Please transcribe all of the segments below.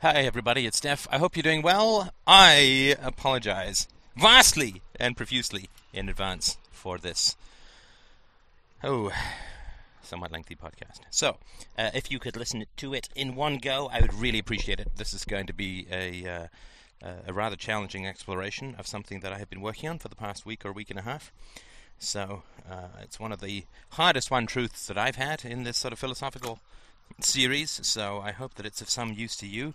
Hi, everybody, it's Steph. I hope you're doing well. I apologize vastly and profusely in advance for this. Oh, somewhat lengthy podcast. So, uh, if you could listen to it in one go, I would really appreciate it. This is going to be a, uh, a rather challenging exploration of something that I have been working on for the past week or week and a half. So, uh, it's one of the hardest one truths that I've had in this sort of philosophical series, so I hope that it's of some use to you.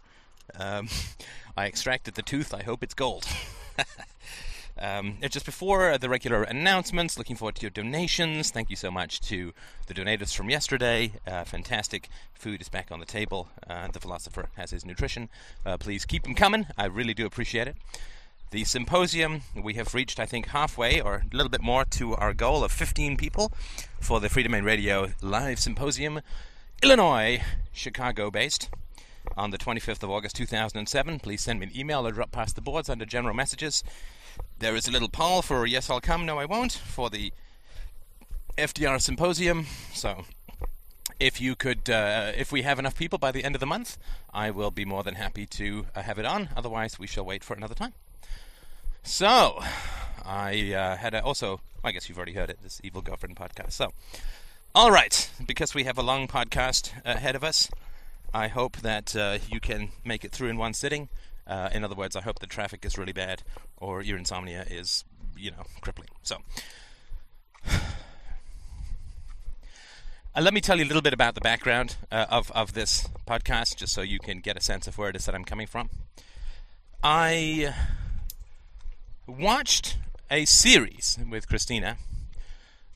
Um, I extracted the tooth. I hope it's gold. um, just before the regular announcements, looking forward to your donations. Thank you so much to the donators from yesterday. Uh, fantastic food is back on the table. Uh, the philosopher has his nutrition. Uh, please keep them coming. I really do appreciate it. The symposium, we have reached, I think, halfway or a little bit more to our goal of 15 people for the Freedomain Radio Live Symposium, Illinois, Chicago based on the 25th of August 2007. Please send me an email or drop past the boards under general messages. There is a little poll for yes, I'll come, no, I won't for the FDR symposium. So if you could, uh, if we have enough people by the end of the month, I will be more than happy to uh, have it on. Otherwise, we shall wait for another time. So, I uh, had a, also, I guess you've already heard it, this Evil Girlfriend podcast. So, all right, because we have a long podcast ahead of us, I hope that uh, you can make it through in one sitting. Uh, in other words, I hope the traffic is really bad or your insomnia is, you know, crippling. So, uh, let me tell you a little bit about the background uh, of, of this podcast, just so you can get a sense of where it is that I'm coming from. I watched a series with Christina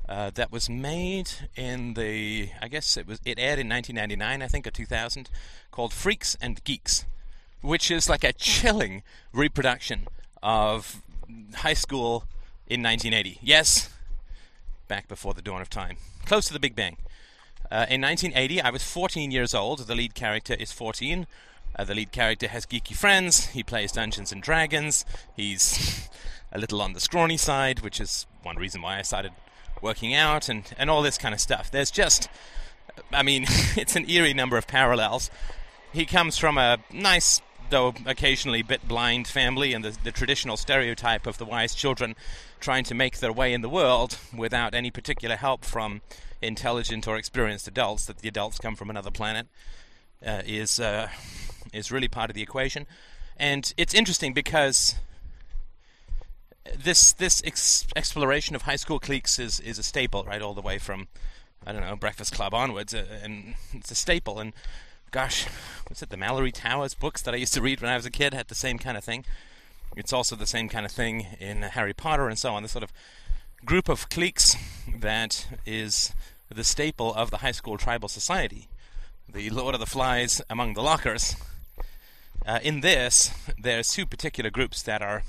uh, that was made in the I guess it was it aired in 1999 I think or 2000 called Freaks and Geeks, which is like a chilling reproduction of high school in 1980. Yes, back before the dawn of time, close to the Big Bang. Uh, in 1980, I was 14 years old. The lead character is 14. Uh, the lead character has geeky friends. He plays Dungeons and Dragons. He's a little on the scrawny side, which is one reason why I started working out and, and all this kind of stuff. There's just, I mean, it's an eerie number of parallels. He comes from a nice, though occasionally bit blind family, and the, the traditional stereotype of the wise children trying to make their way in the world without any particular help from intelligent or experienced adults, that the adults come from another planet, uh, is, uh, is really part of the equation. And it's interesting because this this ex- exploration of high school cliques is is a staple, right? All the way from I don't know Breakfast Club onwards, uh, and it's a staple. And gosh, what's it the Malory Towers books that I used to read when I was a kid had the same kind of thing. It's also the same kind of thing in Harry Potter and so on. The sort of group of cliques that is the staple of the high school tribal society. The Lord of the Flies among the lockers. Uh, in this, there's two particular groups that are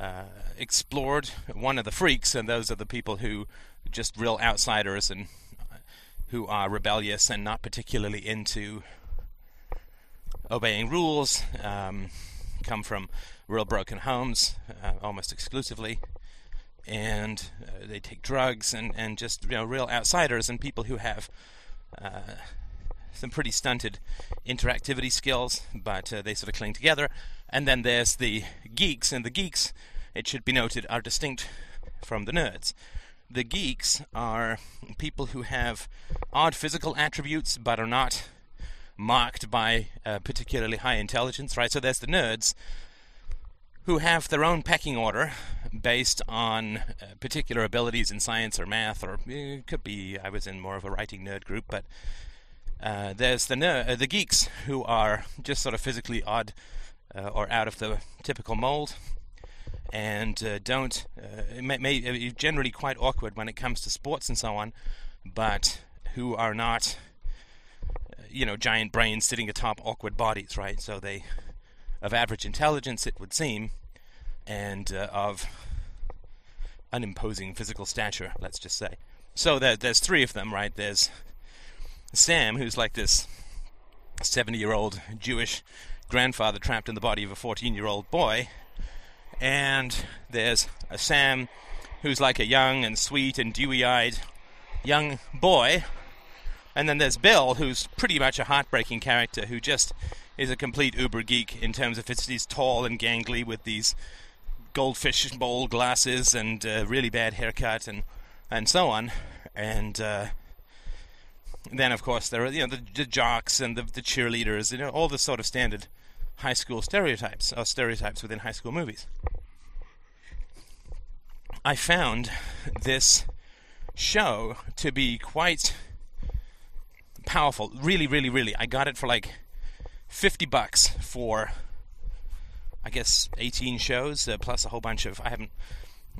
uh, explored one of the freaks, and those are the people who just real outsiders and who are rebellious and not particularly into obeying rules, um, come from real broken homes uh, almost exclusively, and uh, they take drugs and, and just you know real outsiders and people who have uh, some pretty stunted interactivity skills, but uh, they sort of cling together. And then there's the geeks, and the geeks, it should be noted, are distinct from the nerds. The geeks are people who have odd physical attributes but are not marked by particularly high intelligence, right? So there's the nerds who have their own pecking order based on uh, particular abilities in science or math, or it eh, could be I was in more of a writing nerd group, but uh, there's the ner- uh, the geeks who are just sort of physically odd uh, or out of the typical mold, and uh, don't uh, may, may uh, generally quite awkward when it comes to sports and so on, but who are not uh, you know giant brains sitting atop awkward bodies, right? So they of average intelligence, it would seem, and uh, of unimposing physical stature, let's just say. So there, there's three of them, right? There's Sam, who's like this 70 year old Jewish grandfather trapped in the body of a 14 year old boy. And there's a Sam who's like a young and sweet and dewy eyed young boy And then there's Bill, who's pretty much a heartbreaking character who just is a complete uber geek in terms of it's he's tall and gangly with these goldfish bowl glasses and uh, really bad haircut and and so on. And uh, then, of course, there are you know the, the jocks and the, the cheerleaders, you know, all the sort of standard high school stereotypes or stereotypes within high school movies. I found this show to be quite powerful. Really, really, really. I got it for like 50 bucks for, I guess, 18 shows, uh, plus a whole bunch of. I haven't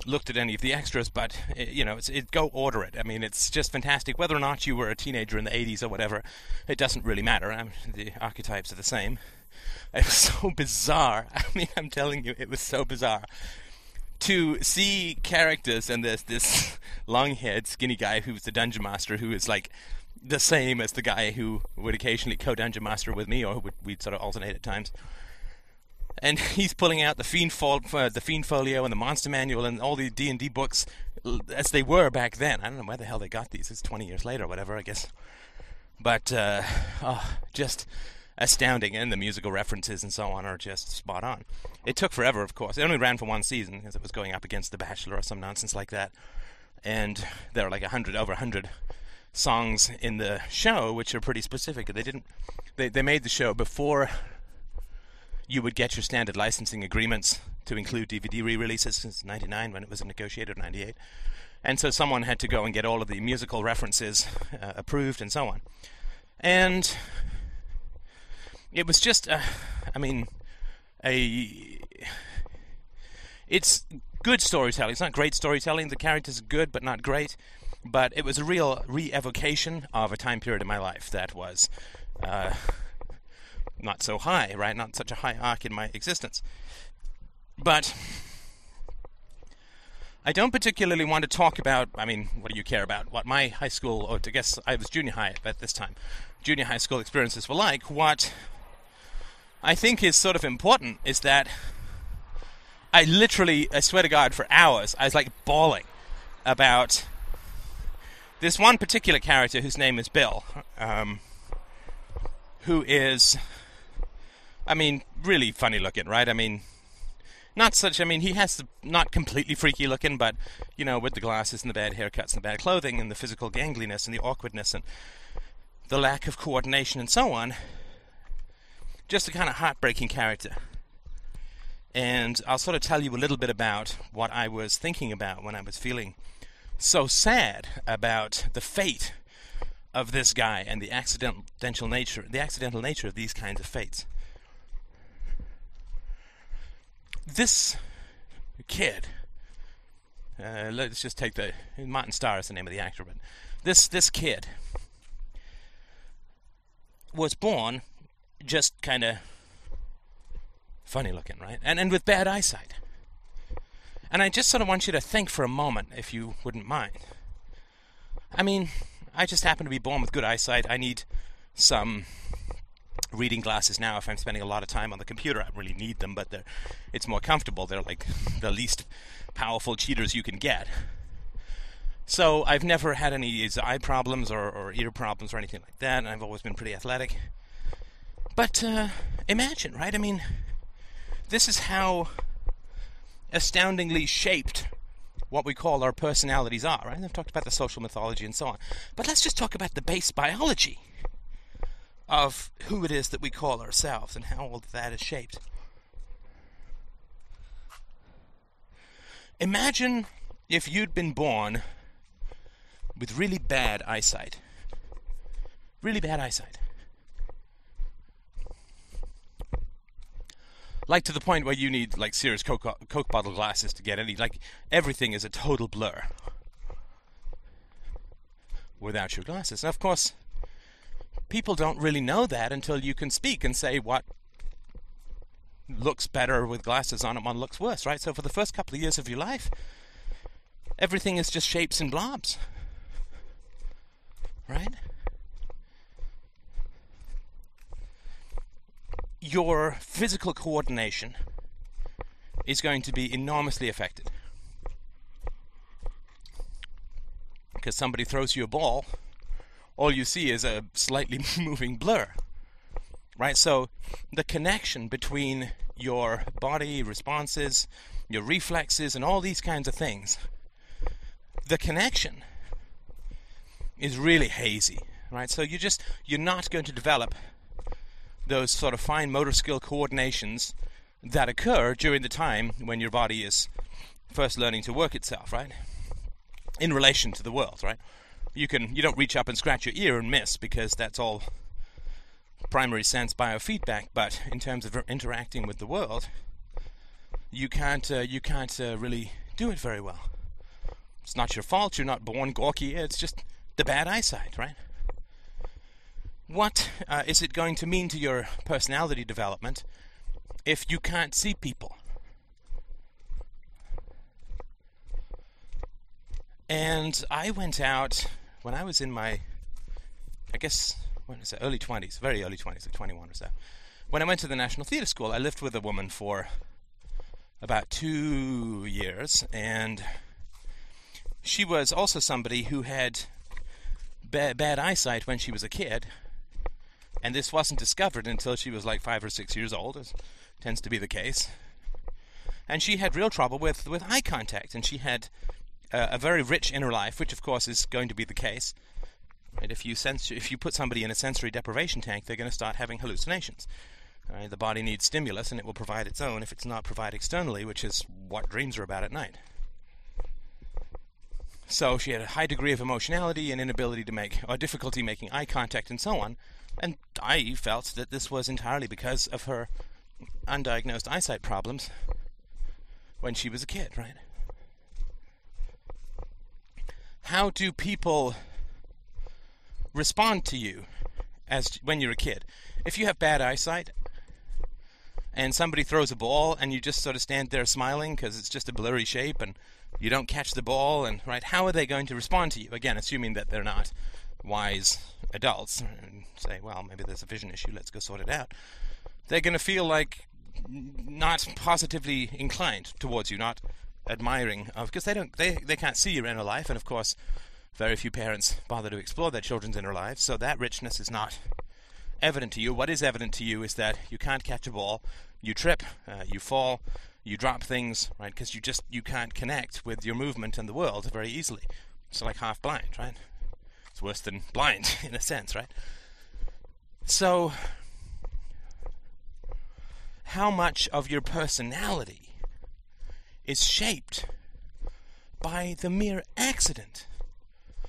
looked at any of the extras, but uh, you know, it's, it, go order it. I mean, it's just fantastic. Whether or not you were a teenager in the 80s or whatever, it doesn't really matter. I mean, the archetypes are the same. It was so bizarre. I mean, I'm telling you, it was so bizarre. To see characters and there's this long-haired skinny guy who's the dungeon master who is like the same as the guy who would occasionally co-dungeon master with me or we'd sort of alternate at times. And he's pulling out the fiend, fol- uh, the fiend folio and the monster manual and all the d&d books as they were back then. I don't know where the hell they got these. It's 20 years later or whatever i guess. But uh, oh, just astounding, and the musical references and so on are just spot on. It took forever, of course. It only ran for one season because it was going up against The Bachelor or some nonsense like that. And there are like a hundred, over a hundred songs in the show, which are pretty specific. They didn't, they they made the show before you would get your standard licensing agreements to include DVD re-releases since '99 when it was negotiated, '98. And so someone had to go and get all of the musical references uh, approved and so on. And it was just, uh, I mean, a. It's good storytelling. It's not great storytelling. The characters are good, but not great. But it was a real re-evocation of a time period in my life that was uh, not so high, right? Not such a high arc in my existence. But I don't particularly want to talk about. I mean, what do you care about? What my high school, or I guess I was junior high at this time, junior high school experiences were like. What I think is sort of important is that I literally, I swear to God, for hours, I was like bawling about this one particular character whose name is Bill, um, who is, I mean, really funny looking, right? I mean, not such, I mean, he has the, not completely freaky looking, but, you know, with the glasses and the bad haircuts and the bad clothing and the physical gangliness and the awkwardness and the lack of coordination and so on just a kind of heartbreaking character. And I'll sort of tell you a little bit about what I was thinking about when I was feeling so sad about the fate of this guy and the accidental nature the accidental nature of these kinds of fates. This kid uh, let's just take the Martin Starr is the name of the actor, but this this kid was born just kind of funny looking, right? And and with bad eyesight. And I just sort of want you to think for a moment, if you wouldn't mind. I mean, I just happen to be born with good eyesight. I need some reading glasses now if I'm spending a lot of time on the computer. I really need them, but they're it's more comfortable. They're like the least powerful cheaters you can get. So I've never had any eye problems or, or ear problems or anything like that, and I've always been pretty athletic. But uh, imagine, right? I mean, this is how astoundingly shaped what we call our personalities are, right? I've talked about the social mythology and so on. But let's just talk about the base biology of who it is that we call ourselves and how all that is shaped. Imagine if you'd been born with really bad eyesight. Really bad eyesight. Like to the point where you need like serious coke, coke bottle glasses to get any like everything is a total blur without your glasses. of course, people don't really know that until you can speak and say what looks better with glasses on and what looks worse, right? So for the first couple of years of your life, everything is just shapes and blobs. Right? Your physical coordination is going to be enormously affected. Because somebody throws you a ball, all you see is a slightly moving blur. Right? So the connection between your body responses, your reflexes, and all these kinds of things, the connection is really hazy. Right? So you just you're not going to develop those sort of fine motor skill coordinations that occur during the time when your body is first learning to work itself, right? In relation to the world, right? You can you don't reach up and scratch your ear and miss because that's all primary sense biofeedback, but in terms of interacting with the world, you can't uh, you can't uh, really do it very well. It's not your fault. You're not born gawky. It's just the bad eyesight, right? What uh, is it going to mean to your personality development if you can't see people? And I went out when I was in my, I guess, when is it, early 20s, very early 20s, like 21 or so. When I went to the National Theatre School, I lived with a woman for about two years, and she was also somebody who had bad, bad eyesight when she was a kid, and this wasn't discovered until she was like five or six years old, as tends to be the case. And she had real trouble with, with eye contact, and she had uh, a very rich inner life, which of course is going to be the case. Right? If you sense, if you put somebody in a sensory deprivation tank, they're going to start having hallucinations. Right? The body needs stimulus, and it will provide its own if it's not provided externally, which is what dreams are about at night. So she had a high degree of emotionality and inability to make, or difficulty making eye contact, and so on. And I felt that this was entirely because of her undiagnosed eyesight problems when she was a kid, right? How do people respond to you as when you're a kid? If you have bad eyesight and somebody throws a ball and you just sort of stand there smiling because it's just a blurry shape and you don't catch the ball and right how are they going to respond to you again assuming that they're not wise adults and say, well, maybe there's a vision issue, let's go sort it out, they're going to feel like not positively inclined towards you, not admiring of because they don't they, they can't see your inner life and of course very few parents bother to explore their children's inner lives so that richness is not evident to you. What is evident to you is that you can't catch a ball you trip uh, you fall you drop things right because you just you can't connect with your movement and the world very easily. It's like half blind right it's worse than blind, in a sense, right? So, how much of your personality is shaped by the mere accident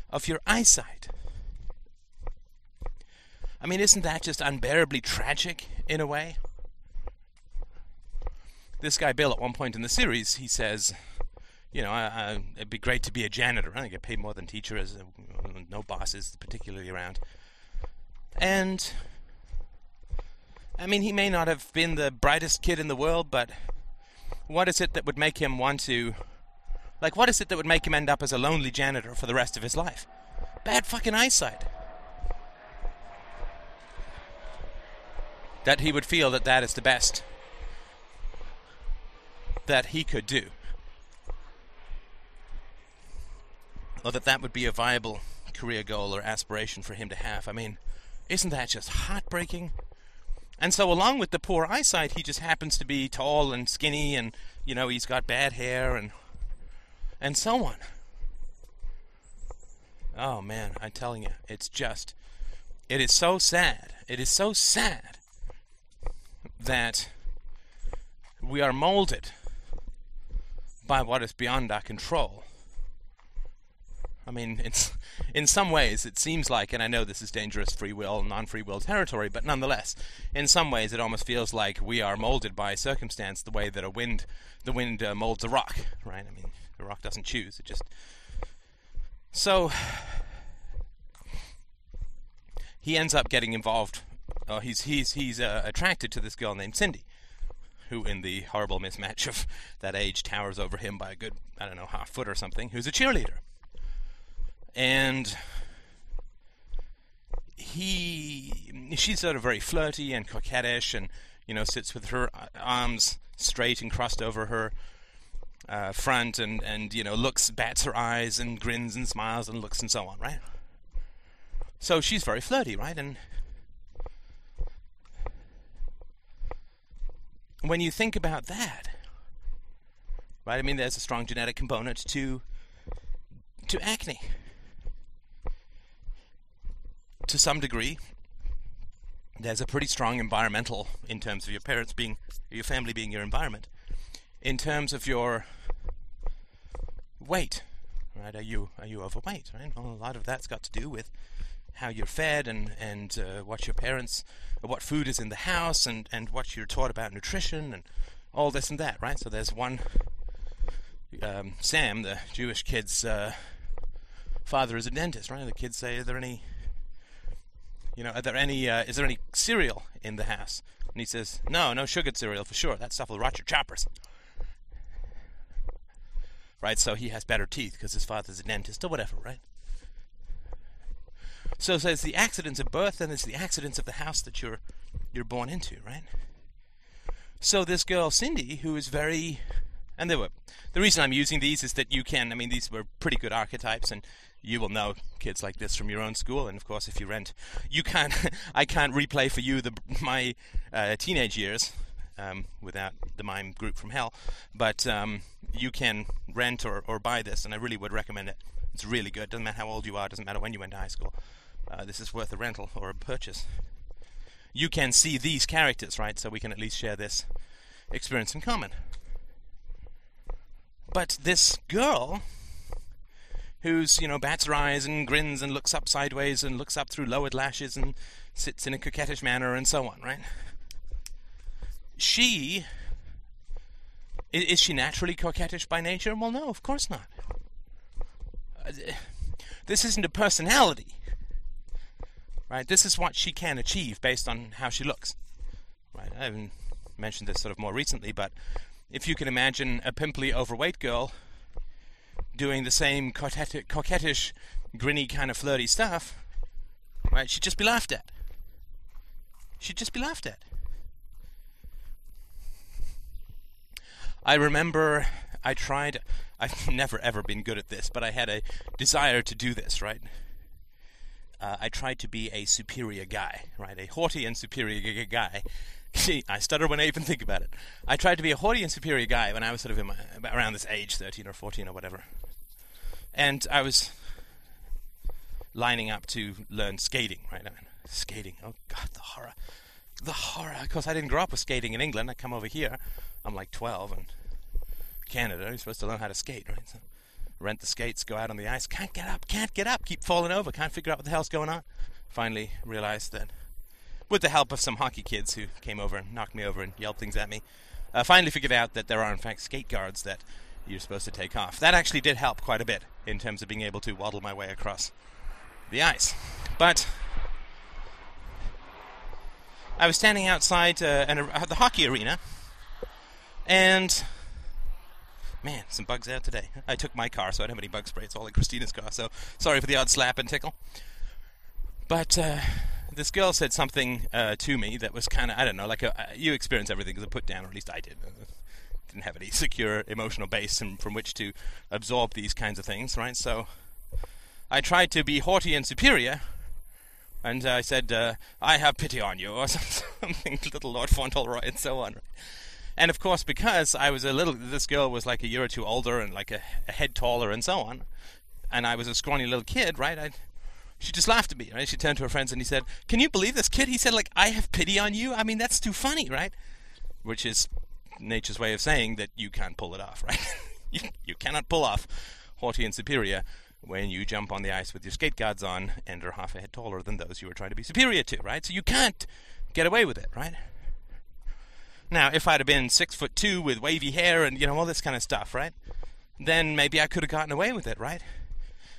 of your eyesight? I mean, isn't that just unbearably tragic in a way? This guy Bill, at one point in the series, he says, you know, I, I, it'd be great to be a janitor. I get paid more than teacher, as uh, no bosses particularly around. And I mean, he may not have been the brightest kid in the world, but what is it that would make him want to, like, what is it that would make him end up as a lonely janitor for the rest of his life? Bad fucking eyesight. That he would feel that that is the best that he could do. Or that that would be a viable career goal or aspiration for him to have. I mean, isn't that just heartbreaking? And so, along with the poor eyesight, he just happens to be tall and skinny, and you know he's got bad hair and and so on. Oh man, I'm telling you, it's just, it is so sad. It is so sad that we are molded by what is beyond our control. I mean, it's in some ways it seems like, and I know this is dangerous free will, non-free will territory, but nonetheless, in some ways it almost feels like we are molded by circumstance, the way that a wind, the wind uh, molds a rock, right? I mean, the rock doesn't choose; it just. So he ends up getting involved. Uh, he's he's he's uh, attracted to this girl named Cindy, who, in the horrible mismatch of that age, towers over him by a good I don't know half foot or something. Who's a cheerleader and he she's sort of very flirty and coquettish and you know sits with her arms straight and crossed over her uh, front and and you know looks bats her eyes and grins and smiles and looks and so on right So she's very flirty, right? And when you think about that, right? I mean, there's a strong genetic component to to acne. To some degree, there's a pretty strong environmental in terms of your parents being your family being your environment. In terms of your weight, right? Are you are you overweight, right? Well, a lot of that's got to do with how you're fed and and uh, what your parents, what food is in the house, and and what you're taught about nutrition and all this and that, right? So there's one um, Sam, the Jewish kid's uh, father, is a dentist, right? The kids say, "Are there any, you know, are there any, uh, is there any cereal in the house?" And he says, "No, no sugared cereal for sure. That stuff will rot your choppers." Right? So he has better teeth because his father's a dentist or whatever, right? So there's the accidents of birth, and there's the accidents of the house that you're you're born into, right? So this girl Cindy, who is very and they were the reason I'm using these is that you can I mean these were pretty good archetypes and you will know kids like this from your own school and of course if you rent you can't I can't replay for you the my uh, teenage years um, without the mime group from hell. But um, you can rent or, or buy this and I really would recommend it. It's really good. Doesn't matter how old you are doesn't matter when you went to high school. Uh, this is worth a rental or a purchase. You can see these characters right? So we can at least share this experience in common. But this girl, who's, you know, bats her eyes and grins and looks up sideways and looks up through lowered lashes and sits in a coquettish manner and so on, right? She. Is she naturally coquettish by nature? Well, no, of course not. Uh, this isn't a personality. Right? This is what she can achieve based on how she looks. Right? I haven't mentioned this sort of more recently, but if you can imagine a pimply, overweight girl doing the same coquettish, grinny kind of flirty stuff, right, she'd just be laughed at. She'd just be laughed at. I remember I tried, I've never ever been good at this, but I had a desire to do this, right? Uh, I tried to be a superior guy, right? A haughty and superior guy See, I stutter when I even think about it. I tried to be a haughty and superior guy when I was sort of in my, around this age, 13 or 14 or whatever. And I was lining up to learn skating, right? I mean, Skating. Oh, God, the horror. The horror. Of course, I didn't grow up with skating in England. I come over here. I'm like 12 and Canada. You're supposed to learn how to skate, right? So rent the skates, go out on the ice. Can't get up, can't get up, keep falling over, can't figure out what the hell's going on. Finally realized that with the help of some hockey kids who came over and knocked me over and yelled things at me, uh, finally figured out that there are in fact skate guards that you're supposed to take off. That actually did help quite a bit in terms of being able to waddle my way across the ice. But I was standing outside uh, an, uh, the hockey arena, and man, some bugs out today. I took my car, so I don't have any bug spray. It's all in Christina's car, so sorry for the odd slap and tickle. But uh, this girl said something uh, to me that was kind of I don't know, like a, uh, you experience everything as a put down, or at least I did. Uh, didn't have any secure emotional base from, which to absorb these kinds of things, right? So I tried to be haughty and superior, and I said, uh, "I have pity on you," or something, little Lord Fauntleroy, and so on. And of course, because I was a little, this girl was like a year or two older and like a, a head taller, and so on, and I was a scrawny little kid, right? I she just laughed at me, right? She turned to her friends and he said, "Can you believe this kid?" He said, "Like I have pity on you." I mean, that's too funny, right? Which is nature's way of saying that you can't pull it off, right? you, you cannot pull off haughty and superior when you jump on the ice with your skate guards on and are half a head taller than those you were trying to be superior to, right? So you can't get away with it, right? Now, if I'd have been six foot two with wavy hair and you know all this kind of stuff, right? Then maybe I could have gotten away with it, right?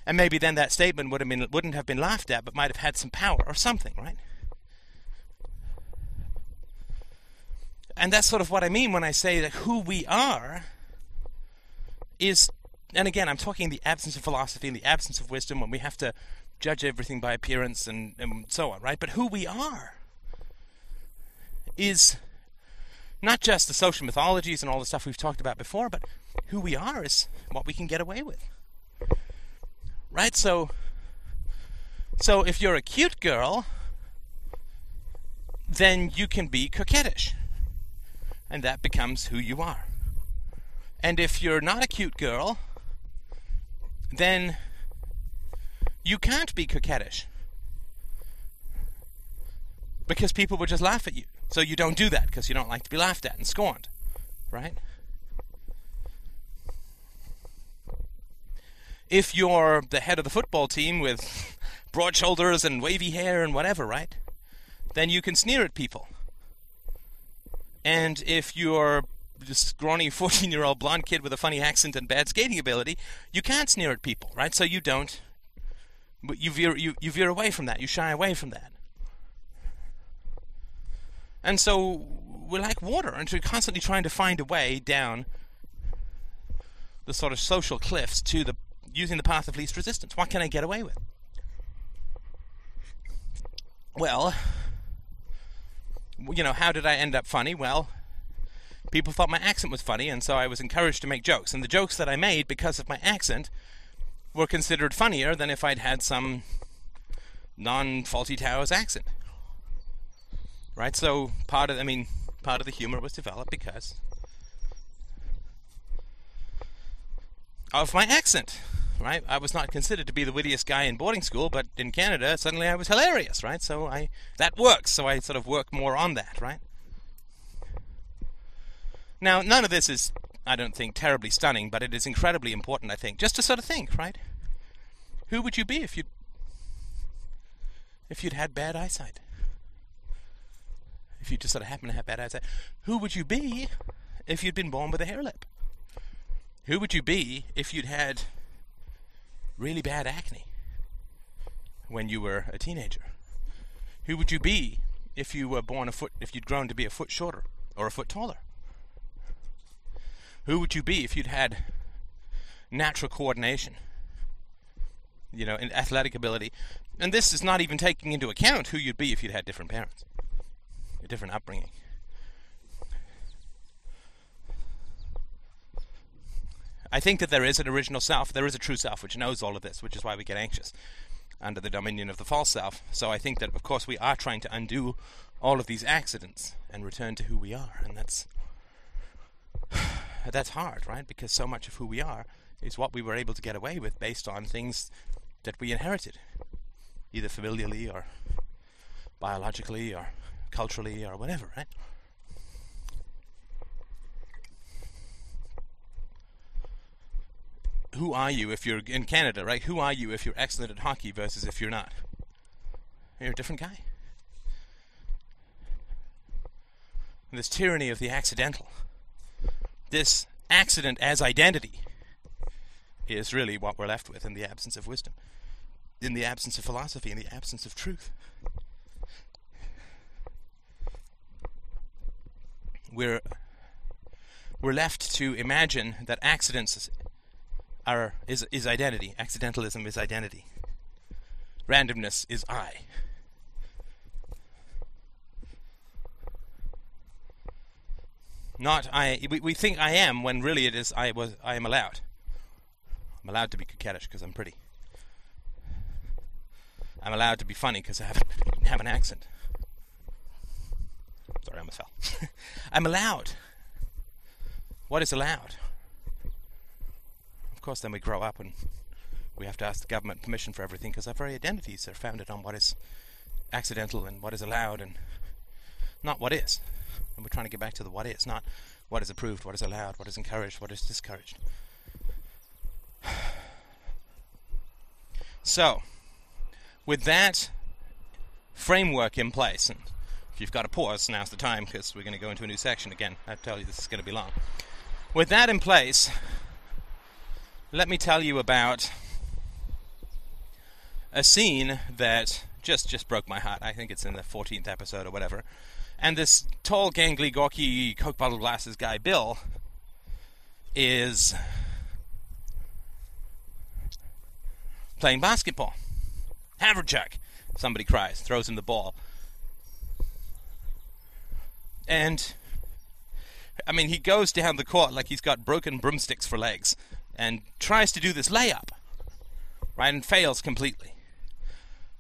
and maybe then that statement would have been wouldn't have been laughed at, but might have had some power or something, right? And that's sort of what I mean when I say that who we are is, and again, I'm talking the absence of philosophy and the absence of wisdom when we have to judge everything by appearance and, and so on, right? But who we are is not just the social mythologies and all the stuff we've talked about before, but who we are is what we can get away with right? So So if you're a cute girl, then you can be coquettish. And that becomes who you are. And if you're not a cute girl, then you can't be coquettish. Because people would just laugh at you. So you don't do that because you don't like to be laughed at and scorned. Right? If you're the head of the football team with broad shoulders and wavy hair and whatever, right? Then you can sneer at people. And if you're this scrawny 14 year old blonde kid with a funny accent and bad skating ability, you can't sneer at people, right? So you don't. But you veer, you, you veer away from that. You shy away from that. And so we're like water, and we're constantly trying to find a way down the sort of social cliffs to the using the path of least resistance. What can I get away with? Well, you know, how did I end up funny? Well, people thought my accent was funny, and so I was encouraged to make jokes. And the jokes that I made because of my accent were considered funnier than if I'd had some non Fawlty Towers accent. Right? So part of I mean, part of the humor was developed because of my accent. Right? I was not considered to be the wittiest guy in boarding school, but in Canada suddenly I was hilarious, right? So I that works, so I sort of work more on that, right? Now, none of this is, I don't think, terribly stunning, but it is incredibly important, I think, just to sort of think, right? Who would you be if you if you'd had bad eyesight? If you just sort of happen to have bad eyesight, who would you be if you'd been born with a hare lip? Who would you be if you'd had really bad acne when you were a teenager? Who would you be if you were born a foot if you'd grown to be a foot shorter or a foot taller? Who would you be if you'd had natural coordination? You know, and athletic ability. And this is not even taking into account who you'd be if you'd had different parents, a different upbringing. I think that there is an original self, there is a true self which knows all of this, which is why we get anxious under the dominion of the false self. So I think that, of course, we are trying to undo all of these accidents and return to who we are, and that's that's hard, right? Because so much of who we are is what we were able to get away with based on things that we inherited, either familially or biologically or culturally or whatever, right? Who are you if you're in Canada, right? Who are you if you're excellent at hockey versus if you're not? You're a different guy. this tyranny of the accidental this accident as identity is really what we're left with in the absence of wisdom, in the absence of philosophy, in the absence of truth. We're we're left to imagine that accidents are is is identity. Accidentalism is identity. Randomness is I. Not I. We, we think I am when really it is I was. I am allowed. I'm allowed to be coquettish because I'm pretty. I'm allowed to be funny because I have, have an accent. Sorry, I almost fell. I'm allowed. What is allowed? Of course, then we grow up and we have to ask the government permission for everything because our very identities are founded on what is accidental and what is allowed and not what is. And we're trying to get back to the what is, not what is approved, what is allowed, what is encouraged, what is discouraged. So, with that framework in place, and if you've got a pause, now's the time because we're going to go into a new section again. I tell you, this is going to be long. With that in place, let me tell you about a scene that just just broke my heart. I think it's in the 14th episode or whatever. And this tall, gangly, gawky, Coke bottle glasses guy, Bill, is playing basketball. Haverchuck, somebody cries, throws him the ball. And, I mean, he goes down the court like he's got broken broomsticks for legs and tries to do this layup, right, and fails completely.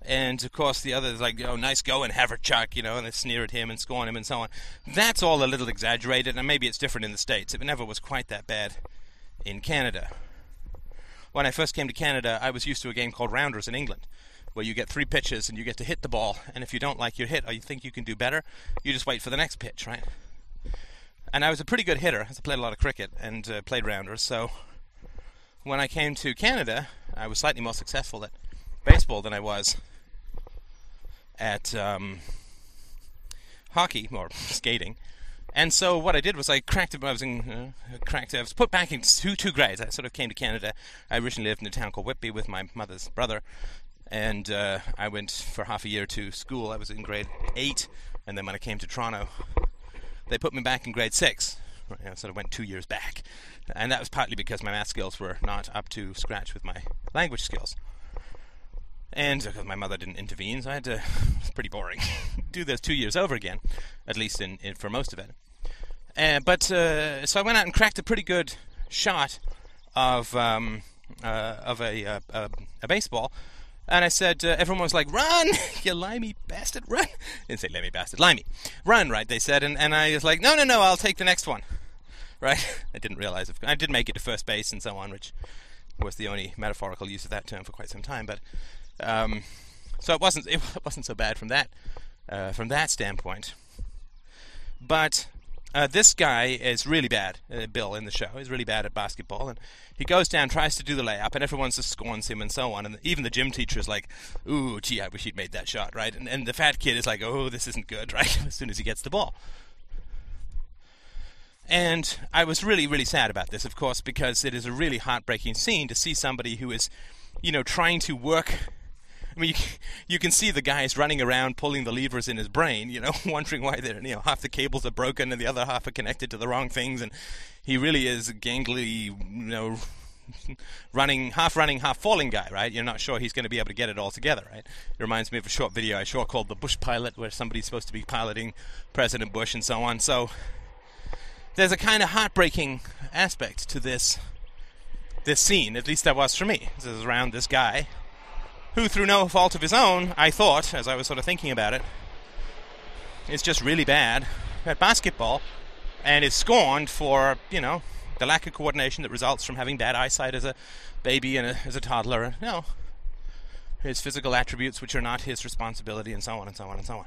And of course, the others like, "Oh, nice going, Haverchuck," you know, and they sneer at him and scorn him and so on. That's all a little exaggerated, and maybe it's different in the states. It never was quite that bad in Canada. When I first came to Canada, I was used to a game called Rounders in England, where you get three pitches and you get to hit the ball, and if you don't like your hit or you think you can do better, you just wait for the next pitch, right? And I was a pretty good hitter. I played a lot of cricket and uh, played Rounders, so when I came to Canada, I was slightly more successful at baseball than I was at um, hockey or skating. And so what I did was I cracked. It I was in uh, cracked. I was put back in two two grades. I sort of came to Canada. I originally lived in a town called Whitby with my mother's brother, and uh, I went for half a year to school. I was in grade eight, and then when I came to Toronto, they put me back in grade six. I sort of went two years back, and that was partly because my math skills were not up to scratch with my language skills and because my mother didn't intervene, so I had to. It's pretty boring. do those two years over again, at least in, in for most of it. Uh, but uh, so I went out and cracked a pretty good shot of um, uh, of a, uh, a, a baseball, and I said uh, everyone was like, "Run, you limey bastard, run!" didn't say limey bastard, limey, run, right? They said, and, and I was like, "No, no, no, I'll take the next one." Right? I didn't realize if, I did make it to first base and so on, which was the only metaphorical use of that term for quite some time, but um, so it wasn't it wasn't so bad from that uh, from that standpoint. But uh, this guy is really bad. Uh, Bill in the show He's really bad at basketball, and he goes down, tries to do the layup, and everyone just scorns him and so on. And even the gym teacher is like, "Ooh, gee, I wish he'd made that shot, right?" And, and the fat kid is like, "Oh, this isn't good," right? as soon as he gets the ball. And I was really, really sad about this, of course, because it is a really heartbreaking scene to see somebody who is, you know, trying to work I mean, you, you can see the guys running around pulling the levers in his brain, you know, wondering why they're, you know, half the cables are broken and the other half are connected to the wrong things, and he really is a gangly, you know, running, half running, half falling guy, right? You're not sure he's going to be able to get it all together, right? It reminds me of a short video I saw called The Bush Pilot, where somebody's supposed to be piloting President Bush and so on. So there's a kind of heartbreaking aspect to this this scene, at least that was for me. This is around this guy who, through no fault of his own, I thought, as I was sort of thinking about it, is just really bad at basketball and is scorned for, you know, the lack of coordination that results from having bad eyesight as a baby and a, as a toddler. You know, his physical attributes which are not his responsibility, and so on and so on and so on.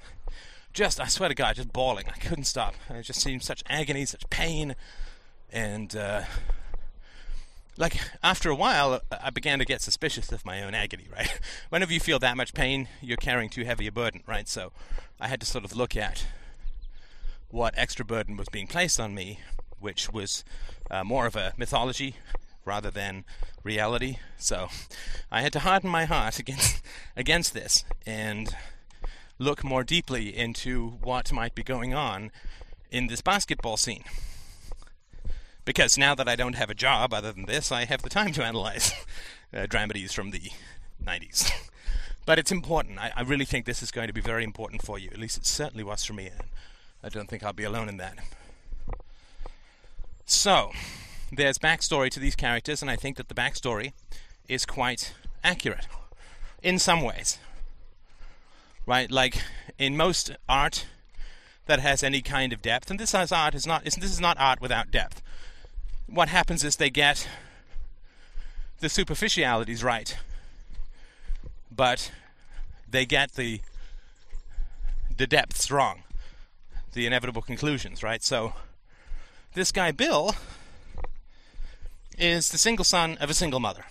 Just, I swear to God, just bawling. I couldn't stop. It just seemed such agony, such pain, and uh, like after a while i began to get suspicious of my own agony right? Whenever you feel that much pain? You're carrying too heavy a burden right? So i had to sort of look at what extra burden was being placed on me which was uh, more of a mythology rather than reality. So i had to harden my heart against against this and look more deeply into what might be going on in this basketball scene because now that I don't have a job other than this, I have the time to analyze uh, dramedies from the 90s. but it's important. I, I, really think this is going to be very important for you. At least it certainly was for me, and I don't think I'll be alone in that. So, there's backstory to these characters, and I think that the backstory is quite accurate in some ways. Right? Like in most art that has any kind of depth, and this as art is not this is not art without depth what happens is they get the superficialities right, but they get the the depths wrong, the inevitable conclusions, right? So this guy Bill is the single son of a single mother.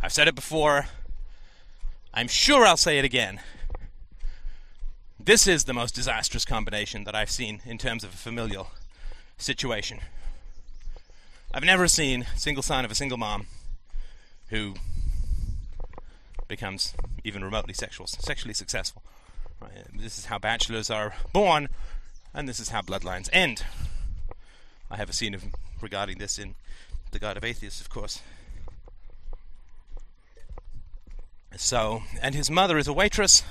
I've said it before. I'm sure I'll say it again. This is the most disastrous combination that I've seen in terms of a familial situation. I've never seen a single sign of a single mom who becomes even remotely sexual, sexually successful. Uh, this is how bachelors are born, and this is how bloodlines end. I have a scene of regarding this in The God of Atheists, of course. So, and his mother is a waitress,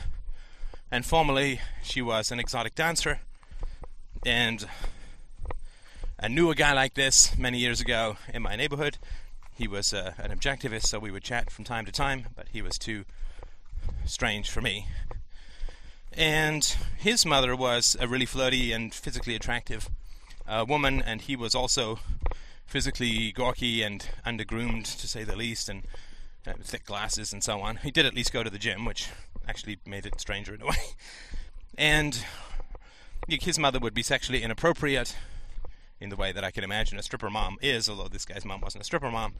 and formerly she was an exotic dancer, and I knew a guy like this many years ago in my neighborhood. He was uh, an objectivist, so we would chat from time to time, but he was too strange for me. And his mother was a really flirty and physically attractive uh, woman, and he was also physically gawky and undergroomed, to say the least, and uh, thick glasses and so on. He did at least go to the gym, which actually made it stranger in a way. And his mother would be sexually inappropriate in the way that I can imagine a stripper mom is, although this guy's mom wasn't a stripper mom,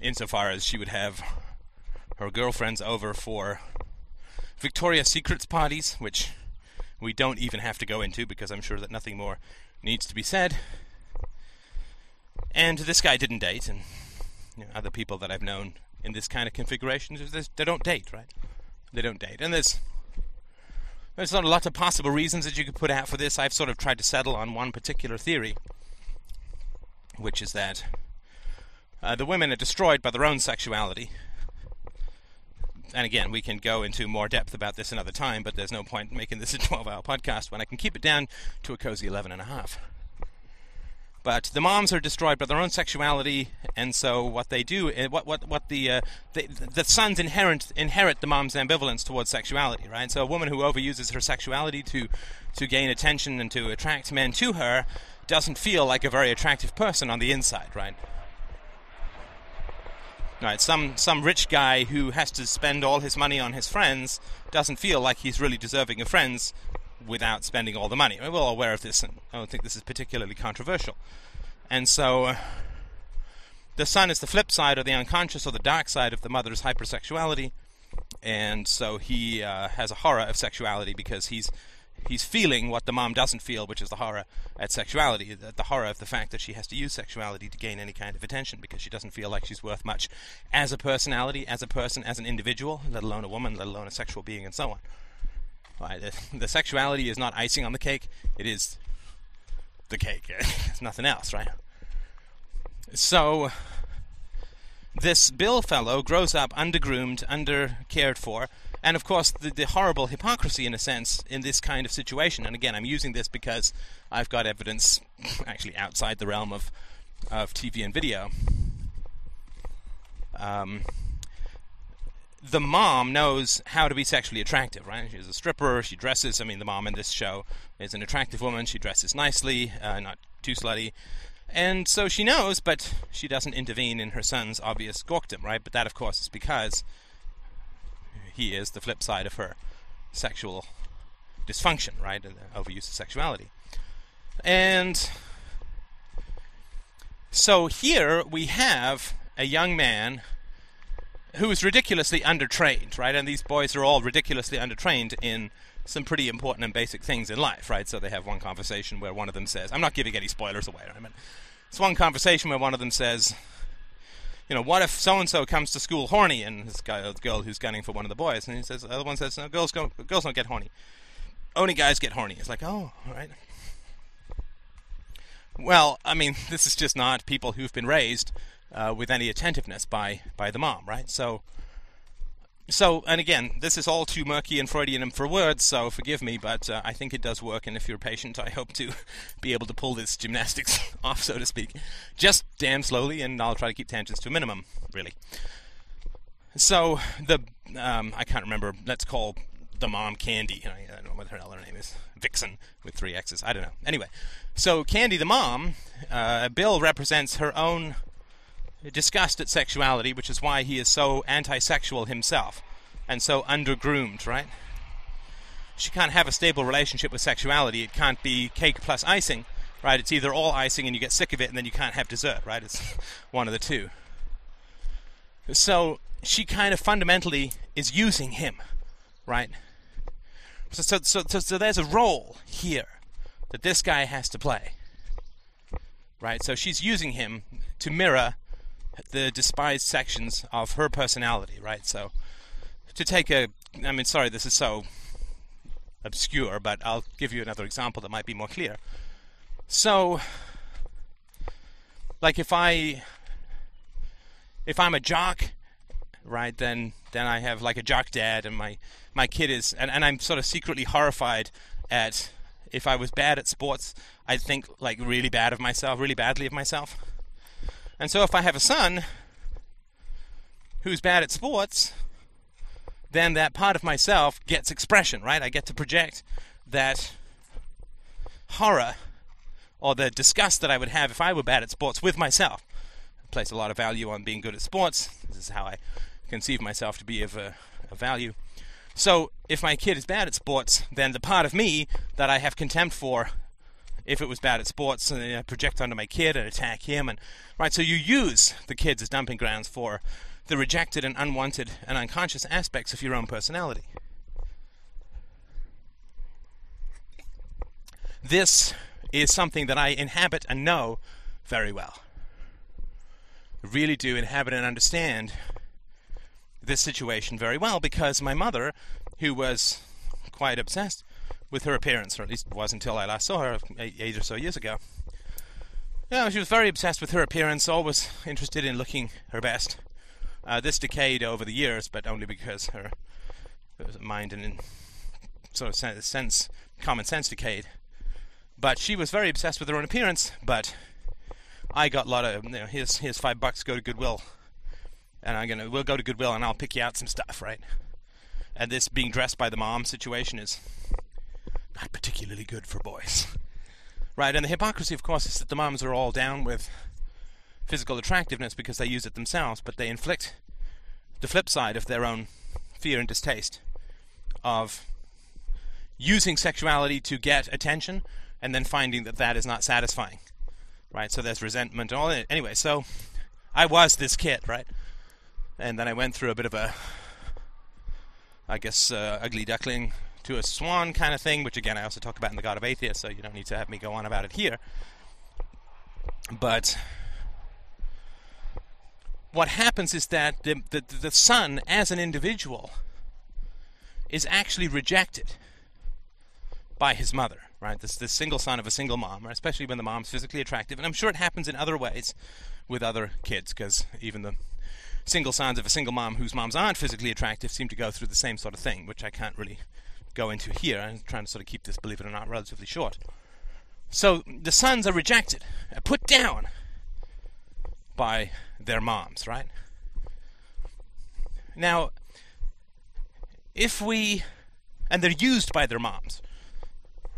insofar as she would have her girlfriends over for Victoria's Secrets parties, which we don't even have to go into because I'm sure that nothing more needs to be said. And this guy didn't date, and you know, other people that I've known in this kind of configuration, they don't date, right? They don't date, and there's there's not a lot of possible reasons that you could put out for this. I've sort of tried to settle on one particular theory, which is that uh, the women are destroyed by their own sexuality. And again, we can go into more depth about this another time, but there's no point making this a 12 hour podcast when I can keep it down to a cozy 11 and a half. But the moms are destroyed by their own sexuality, and so what they do, eh, what what what the uh, the, the sons inherit inherit the mom's ambivalence towards sexuality, right? So a woman who overuses her sexuality to to gain attention and to attract men to her doesn't feel like a very attractive person on the inside, right? Right, some some rich guy who has to spend all his money on his friends doesn't feel like he's really deserving of friends without spending all the money. We're all aware of this, and I don't think this is particularly controversial. And so, uh, the son is the flip side, or the unconscious, or the dark side of the mother's hypersexuality, and so he uh, has a horror of sexuality because he's he's feeling what the mom doesn't feel, which is the horror at sexuality, the, the, horror of the fact that she has to use sexuality to gain any kind of attention because she doesn't feel like she's worth much as a personality, as a person, as an individual, let alone a woman, let alone a sexual being, and so on. Right? The, the sexuality is not icing on the cake; it is the cake. it's nothing else, right? So this Bill fellow grows up undergroomed, under cared for, and of course the, the, horrible hypocrisy in a sense in this kind of situation. And again, I'm using this because I've got evidence actually outside the realm of of TV and video. Um, the mom knows how to be sexually attractive, right? She's a stripper. She dresses. I mean, the mom in this show is an attractive woman. She dresses nicely, uh, not too slutty. And so she knows, but she doesn't intervene in her son's obvious gawkdom, right? But that, of course, is because he is the flip side of her sexual dysfunction, right? Overuse of sexuality. And so here we have a young man who is ridiculously undertrained, right? And these boys are all ridiculously undertrained in some pretty important and basic things in life, right? So they have one conversation where one of them says, I'm not giving any spoilers away? I mean, it's one conversation where one of them says, you know, what if so and so comes to school horny? And this guy, the girl who's gunning for one of the boys, and he says, the other one says, no, girls don't, girls don't get horny. Only guys get horny. It's like, oh, all right. Well, I mean, this is just not people who've been raised uh, with any attentiveness by by the mom, right? So, so, and again, this is all too murky and Freudian for words, so forgive me, but uh, I think it does work. And if you're patient, I hope to be able to pull this gymnastics off, so to speak, just damn slowly, and I'll try to keep tangents to a minimum, really. So the um, I can't remember. Let's call the mom Candy. I don't know what her other name is. Vixen with three X's. I don't know. Anyway, so Candy the mom, uh, Bill represents her own disgust at sexuality, which is why he is so anti sexual himself and so undergroomed, right? She can't have a stable relationship with sexuality. It can't be cake plus icing, right? It's either all icing and you get sick of it and then you can't have dessert, right? It's one of the two. So she kind of fundamentally is using him, right? So, so, so, so, so there's a role here that this guy has to play, right? So she's using him to mirror the despised sections of her personality, right? So, to take a, I mean, sorry, this is so obscure, but I'll give you another example that might be more clear. So, like if I, if I'm a jock, right, then then I have like a jock dad, and my my kid is, and, and I'm sort of secretly horrified at if I was bad at sports, I'd think like really bad of myself, really badly of myself. And so if I have a son who's bad at sports, then that part of myself gets expression, right? I get to project that horror or the disgust that I would have if I were bad at sports with myself. I place a lot of value on being good at sports. This is how I conceive myself to be of uh, a, a value. So, if my kid is bad at sports, then the part of me that I have contempt for if it was bad at sports and I project onto my kid and attack him and right so you use the kids as dumping grounds for the rejected and unwanted and unconscious aspects of your own personality. This is something that I inhabit and know very well. I really do inhabit and understand this situation very well because my mother, who was quite obsessed with her appearance, or at least it was until I last saw her eight or so years ago. Yeah, she was very obsessed with her appearance, always interested in looking her best. Uh, this decayed over the years, but only because her mind and sort of sense, common sense decayed. But she was very obsessed with her own appearance. But I got a lot of, you know, here's here's five bucks, go to Goodwill, and I'm gonna we'll go to Goodwill and I'll pick you out some stuff, right? And this being dressed by the mom situation is not particularly good for boys. Right, and the hypocrisy, of course, is that the moms are all down with physical attractiveness because they use it themselves, but they inflict the flip side of their own fear and distaste of using sexuality to get attention and then finding that that is not satisfying. Right, so there's resentment and all that. Anyway, so I was this kid, right? And then I went through a bit of a, I guess, uh, ugly duckling to a swan kind of thing, which again I also talk about in The God of Atheists, so you don't need to have me go on about it here. But what happens is that the, the, the son, as an individual, is actually rejected by his mother, right? This, this single son of a single mom, especially when the mom's physically attractive. And I'm sure it happens in other ways with other kids, because even the single sons of a single mom whose moms aren't physically attractive seem to go through the same sort of thing, which I can't really go into here. I'm trying to sort of keep this, believe it or not, relatively short. So the sons are rejected, uh, put down by their moms, right? Now, if we, and they're used by their moms,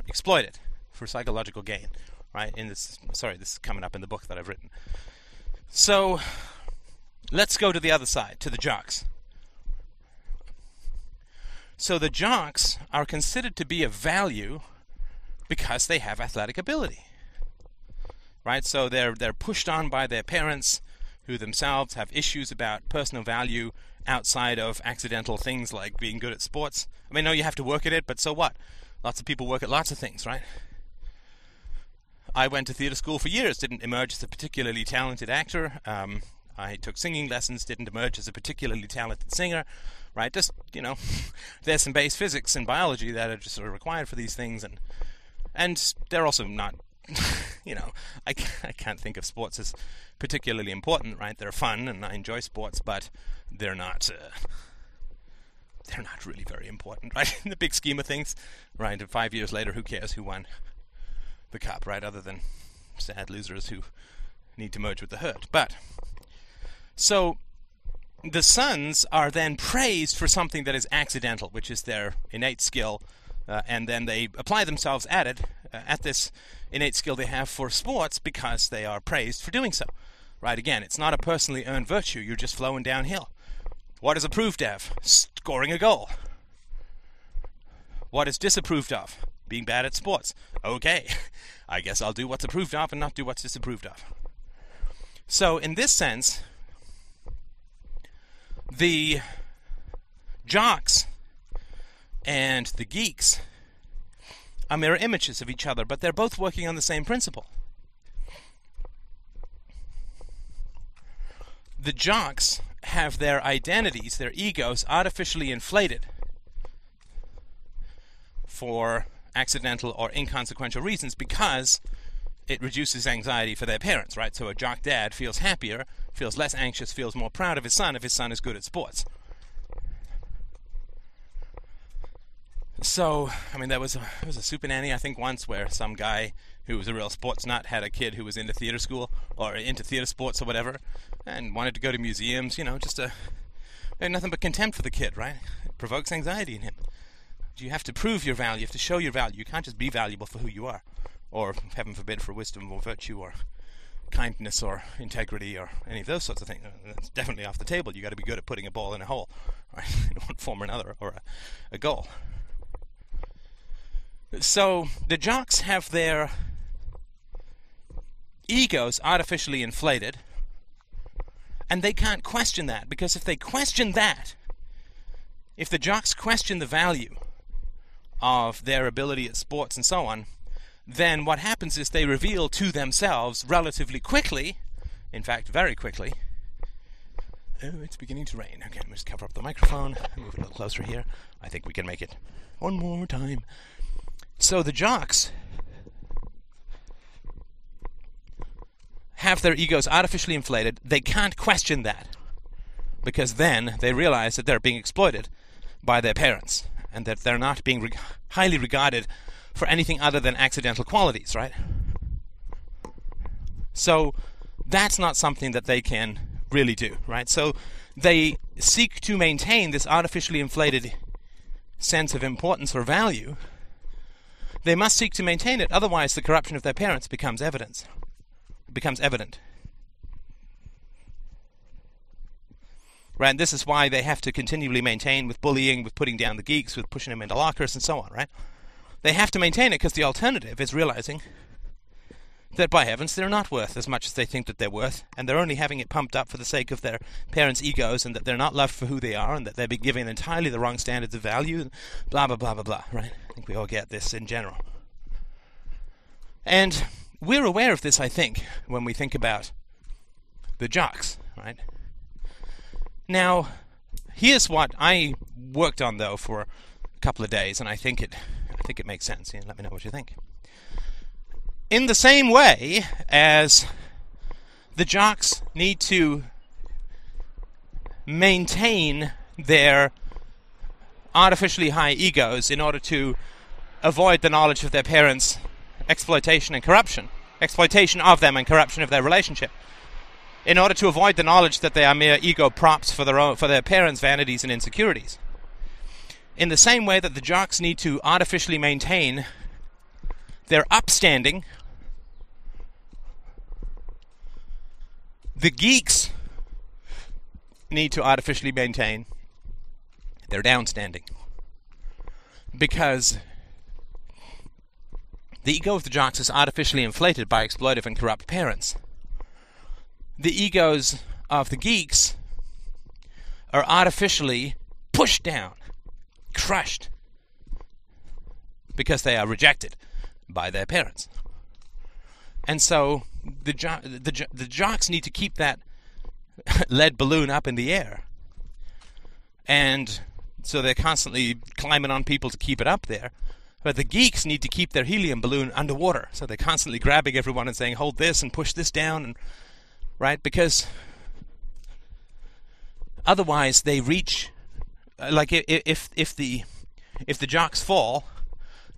exploited for psychological gain, right? In this, sorry, this is coming up in the book that I've written. So, let's go to the other side, to the jocks. So the jocks are considered to be of value because they have athletic ability. Right? So they're they're pushed on by their parents who themselves have issues about personal value outside of accidental things like being good at sports. I mean, no, you have to work at it, but so what? Lots of people work at lots of things, right? I went to theatre school for years, didn't emerge as a particularly talented actor. Um, I took singing lessons, didn't emerge as a particularly talented singer, right? Just, you know, there's some base physics and biology that are just sort of required for these things, and and they're also not you know, I, I can't think of sports as particularly important, right? They're fun and I enjoy sports, but they're not. Uh, they're not really very important, right? In the big scheme of things, right? And five years later, who cares who won the cup, right? Other than sad losers who need to merge with the herd. But so the sons are then praised for something that is accidental, which is their innate skill, uh, and then they apply themselves at it, uh, at this innate skill they have for sports because they are praised for doing so. Right, again, it's not a personally earned virtue, you're just flowing downhill. What is approved of? Scoring a goal. What is disapproved of? Being bad at sports. Okay, I guess I'll do what's approved of and not do what's disapproved of. So, in this sense, the jocks and the geeks are mirror images of each other, but they're both working on the same principle. The jocks have their identities, their egos, artificially inflated for accidental or inconsequential reasons because it reduces anxiety for their parents, right? So a jock dad feels happier, feels less anxious, feels more proud of his son if his son is good at sports. So, I mean, there was a, there was a super nanny I think once where some guy who was a real sports nut had a kid who was into theater school or into theater sports or whatever, and wanted to go to museums. You know, just a nothing but contempt for the kid, right? It provokes anxiety in him. You have to prove your value. You have to show your value. You can't just be valuable for who you are, or heaven forbid for wisdom or virtue or kindness or integrity or any of those sorts of things. Uh, that's definitely off the table. You got to be good at putting a ball in a hole, right? in one form or another, or a, a goal. So the jocks have their egos artificially inflated, and they can't question that because if they question that, if the jocks question the value of their ability at sports and so on, then what happens is they reveal to themselves relatively quickly, in fact, very quickly. Oh, it's beginning to rain. Okay, let me just cover up the microphone, move it a little closer here. I think we can make it one more time. So the jocks have their egos artificially inflated. They can't question that because then they realize that they're being exploited by their parents and that they're not being re- highly regarded for anything other than accidental qualities, right? So that's not something that they can really do, right? So they seek to maintain this artificially inflated sense of importance or value. They must seek to maintain it, otherwise the corruption of their parents becomes evidence. becomes evident. Right, and this is why they have to continually maintain with bullying, with putting down the geeks, with pushing them into lockers and so on, right? They have to maintain it because the alternative is realizing that by heavens they're not worth as much as they think that they're worth, and they're only having it pumped up for the sake of their parents' egos, and that they're not loved for who they are, and that they're being given entirely the wrong standards of value, and blah blah blah blah blah. Right? I think we all get this in general. And we're aware of this, I think, when we think about the jocks, right? Now, here's what I worked on though for a couple of days, and I think it think it makes sense. Let me know what you think. In the same way as the jocks need to maintain their artificially high egos in order to avoid the knowledge of their parents' exploitation and corruption, exploitation of them and corruption of their relationship. In order to avoid the knowledge that they are mere ego props for their own, for their parents' vanities and insecurities in the same way that the jocks need to artificially maintain their upstanding, the geeks need to artificially maintain their downstanding. Because the ego of the jocks is artificially inflated by exploitive and corrupt parents. The egos of the geeks are artificially pushed down crushed because they are rejected by their parents. And so the jo- the, jo- the jocks need to keep that lead balloon up in the air. And so they're constantly climbing on people to keep it up there. But the geeks need to keep their helium balloon underwater. So they're constantly grabbing everyone and saying, hold this and push this down. And, right? Because otherwise they reach Uh, like if if the if the jocks fall,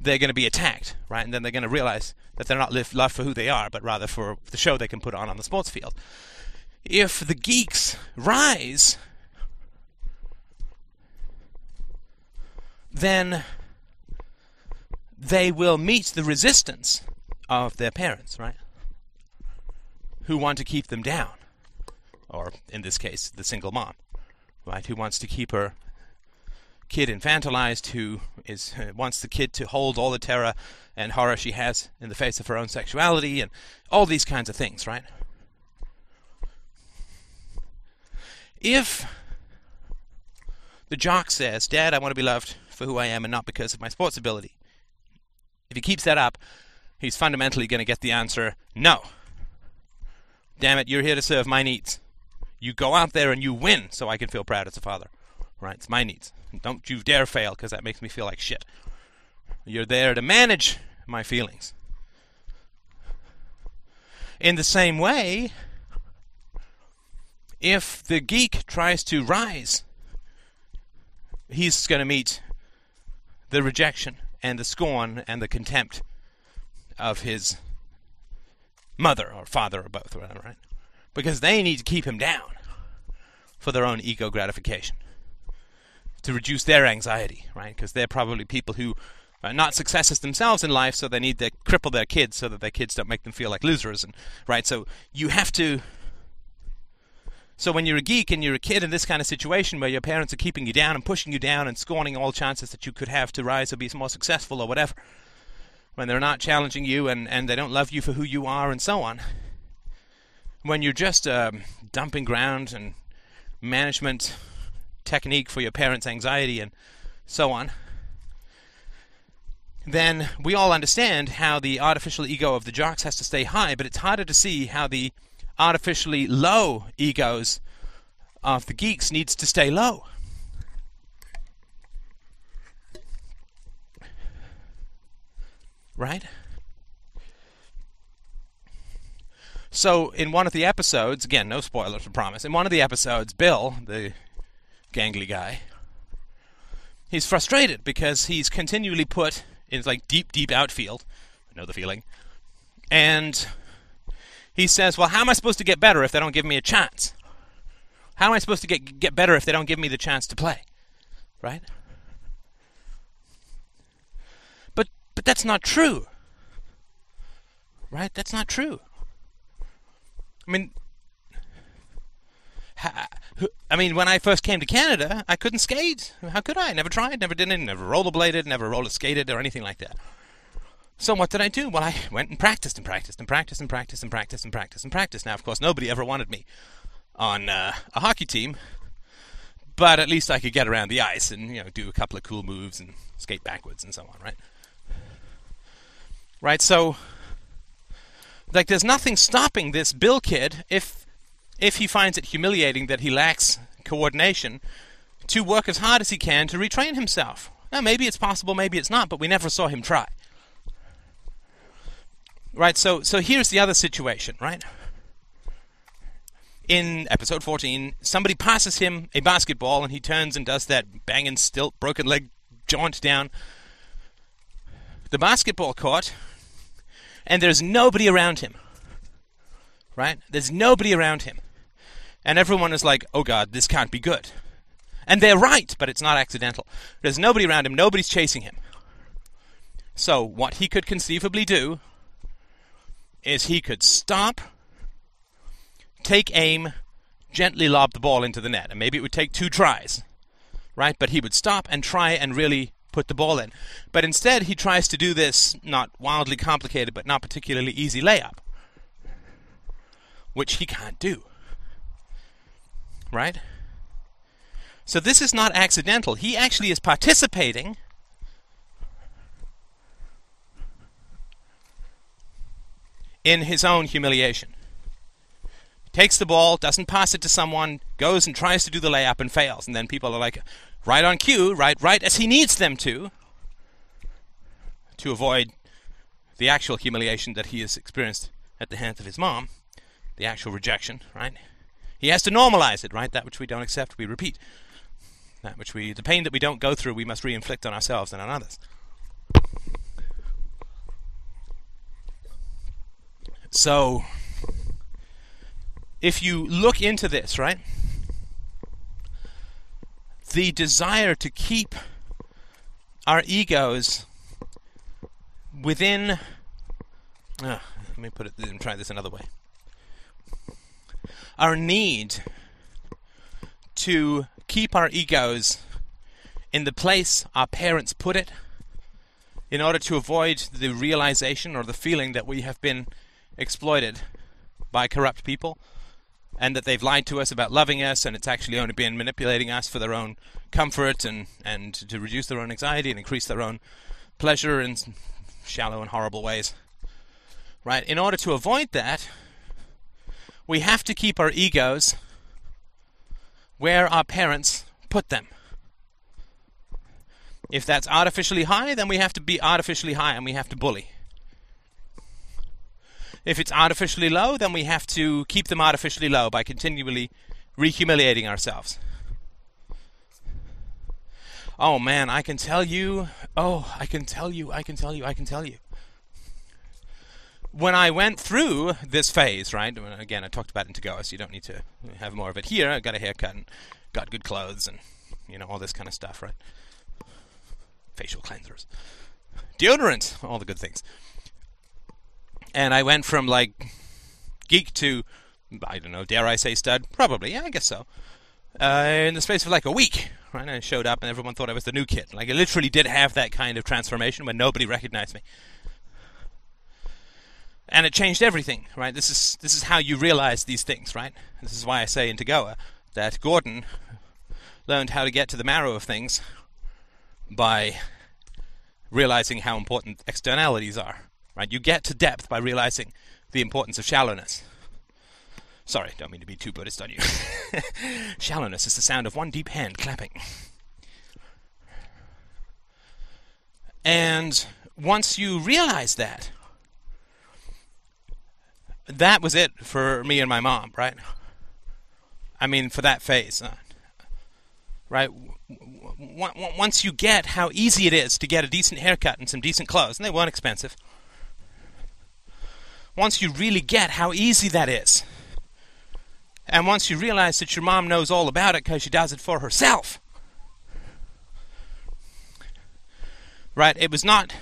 they're going to be attacked, right? And then they're going to realize that they're not loved for who they are, but rather for the show they can put on on the sports field. If the geeks rise, then they will meet the resistance of their parents, right? Who want to keep them down. Or, in this case, the single mom, right? Who wants to keep her kid infantilized who is uh, wants the kid to hold all the terror and horror she has in the face of her own sexuality and all these kinds of things, right? If the jock says, Dad, I want to be loved for who I am and not because of my sports ability, if he keeps that up, he's fundamentally going to get the answer, No. Damn it, you're here to serve my needs. You go out there and you win so I can feel proud as a father. Right? It's my needs. Don't you dare fail because that makes me feel like shit. You're there to manage my feelings. In the same way, if the geek tries to rise, he's going to meet the rejection and the scorn and the contempt of his mother or father or both, or whatever, right? Because they need to keep him down for their own ego gratification. To reduce their anxiety, right? Because they're probably people who are not successes themselves in life, so they need to cripple their kids so that their kids don't make them feel like losers, and right. So you have to. So when you're a geek and you're a kid in this kind of situation where your parents are keeping you down and pushing you down and scorning all chances that you could have to rise or be more successful or whatever, when they're not challenging you and, and they don't love you for who you are and so on, when you're just um, dumping ground and management technique for your parents' anxiety and so on, then we all understand how the artificial ego of the jocks has to stay high, but it's harder to see how the artificially low egos of the geeks needs to stay low. Right? So, in one of the episodes, again, no spoilers, I promise. In one of the episodes, Bill, the gangly guy, he's frustrated because he's continually put in like deep, deep outfield. I know the feeling. And he says, "Well, how am I supposed to get better if they don't give me a chance? How am I supposed to get get better if they don't give me the chance to play?" Right? But but that's not true. Right? That's not true. I mean, I mean, when I first came to Canada, I couldn't skate. How could I? Never tried, never did it, never rollerbladed, never roller skated or anything like that. So what did I do? Well, I went and practiced and practiced and practiced and practiced and practiced and practiced and practiced. Now, of course, nobody ever wanted me on uh, a hockey team, but at least I could get around the ice and you know do a couple of cool moves and skate backwards and so on, right? Right. So, like, there's nothing stopping this Bill kid if if he finds it humiliating that he lacks coordination, to work as hard as he can to retrain himself. Now, maybe it's possible, maybe it's not, but we never saw him try. Right, so, so here's the other situation, right? In episode 14, somebody passes him a basketball and he turns and does that banging stilt, broken leg jaunt down the basketball court, and there's nobody around him. Right? There's nobody around him and everyone is like, "Oh God, this can't be good," and they're right, but it's not accidental. There's nobody around him, nobody's chasing him. So what he could conceivably do is he could stop, take aim, gently lob the ball into the net, and maybe it would take two tries, right? But he would stop and try and really put the ball in. But instead, he tries to do this not wildly complicated, but not particularly easy layup, which he can't do right? So this is not accidental. He actually is participating in his own humiliation. Takes the ball, doesn't pass it to someone, goes and tries to do the layup and fails. And then people are like, right on cue, right, right as he needs them to, to avoid the actual humiliation that he has experienced at the hands of his mom, the actual rejection, right? He has to normalize it, right? That which we don't accept, we repeat. That which we, the pain that we don't go through, we must re-inflict on ourselves and on others. So, if you look into this, right, the desire to keep our egos within. Uh, let me put it. Me try this another way our need to keep our egos in the place our parents put it in order to avoid the realization or the feeling that we have been exploited by corrupt people and that they've lied to us about loving us and it's actually only been manipulating us for their own comfort and, and to reduce their own anxiety and increase their own pleasure in shallow and horrible ways. Right? In order to avoid that, we have to keep our egos where our parents put them. If that's artificially high, then we have to be artificially high and we have to bully. If it's artificially low, then we have to keep them artificially low by continually re-humiliating ourselves. Oh man, I can tell you, oh, I can tell you, I can tell you, I can tell you when I went through this phase, right? Again, I talked about it in to so you don't need to have more of it here. I got a haircut and got good clothes and you know, all this kind of stuff, right? Facial cleansers, deodorant, all the good things. And I went from like geek to, I don't know, dare I say stud? Probably, yeah, I guess so. Uh, in the space of like a week, right? I showed up and everyone thought I was the new kid. Like I literally did have that kind of transformation when nobody recognized me. And it changed everything, right? This is this is how you realize these things, right? This is why I say in Tagoa that Gordon learned how to get to the marrow of things by realizing how important externalities are. Right? You get to depth by realizing the importance of shallowness. Sorry, don't mean to be too Buddhist on you. shallowness is the sound of one deep hand clapping. And once you realize that, that was it for me and my mom, right? I mean, for that phase, uh, right? Once you get how easy it is to get a decent haircut and some decent clothes, and they weren't expensive, once you really get how easy that is, and once you realize that your mom knows all about it because she does it for herself, right? It was not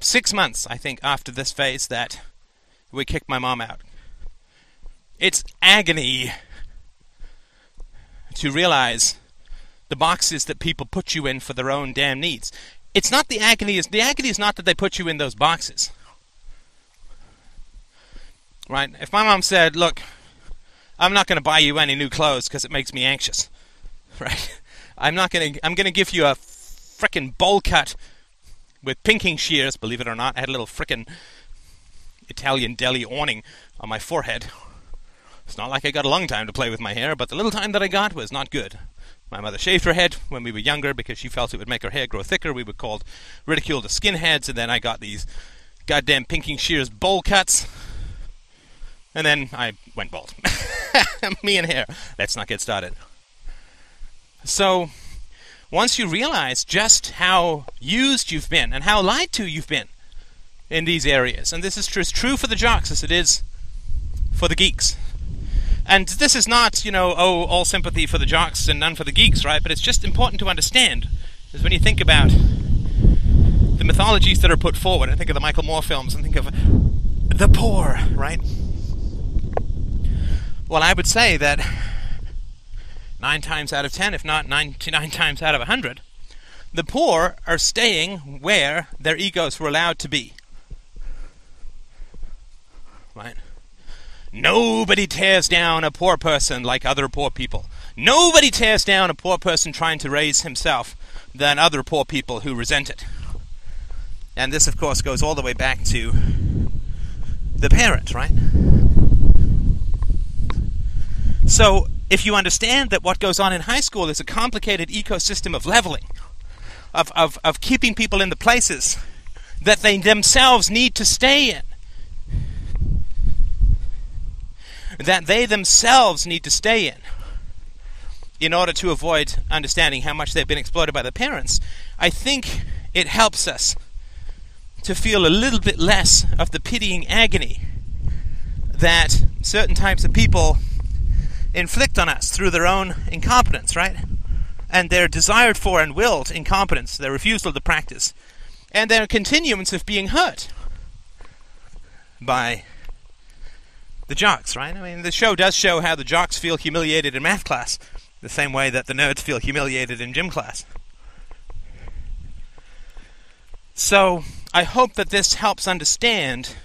six months, I think, after this phase that we kicked my mom out. It's agony to realize the boxes that people put you in for their own damn needs. It's not the agony is the agony is not that they put you in those boxes. Right? If my mom said, "Look, I'm not going to buy you any new clothes because it makes me anxious." Right? I'm not going to I'm going to give you a frickin' bowl cut with pinking shears, believe it or not. I had a little frickin' Italian deli awning on my forehead. It's not like I got a long time to play with my hair, but the little time that I got was not good. My mother shaved her head when we were younger because she felt it would make her hair grow thicker. We were called ridiculed as skinheads, and then I got these goddamn pinking shears bowl cuts. And then I went bald. Me and hair. Let's not get started. So, once you realize just how used you've been and how lied to you've been, in these areas. And this is true, true for the jocks as it is for the geeks. And this is not, you know, oh, all sympathy for the jocks and none for the geeks, right? But it's just important to understand, is when you think about the mythologies that are put forward, I think of the Michael Moore films and think of the poor, right? Well, I would say that nine times out of ten, if not 99 times out of a hundred, the poor are staying where their egos were allowed to be right? Nobody tears down a poor person like other poor people. Nobody tears down a poor person trying to raise himself than other poor people who resent it. And this, of course, goes all the way back to the parent, right? So, if you understand that what goes on in high school is a complicated ecosystem of leveling, of, of, of keeping people in the places that they themselves need to stay in, that they themselves need to stay in in order to avoid understanding how much they've been exploited by their parents, I think it helps us to feel a little bit less of the pitying agony that certain types of people inflict on us through their own incompetence, right? And their desired for and willed incompetence, their refusal to practice, and their continuance of being hurt by the jocks, right? I mean, the show does show how the jocks feel humiliated in math class, the same way that the nerds feel humiliated in gym class. So, I hope that this helps understand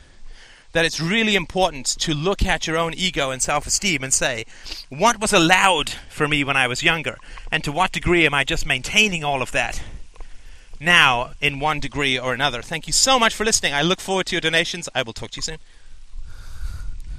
that it's really important to look at your own ego and self esteem and say, what was allowed for me when I was younger? And to what degree am I just maintaining all of that now in one degree or another? Thank you so much for listening. I look forward to your donations. I will talk to you soon.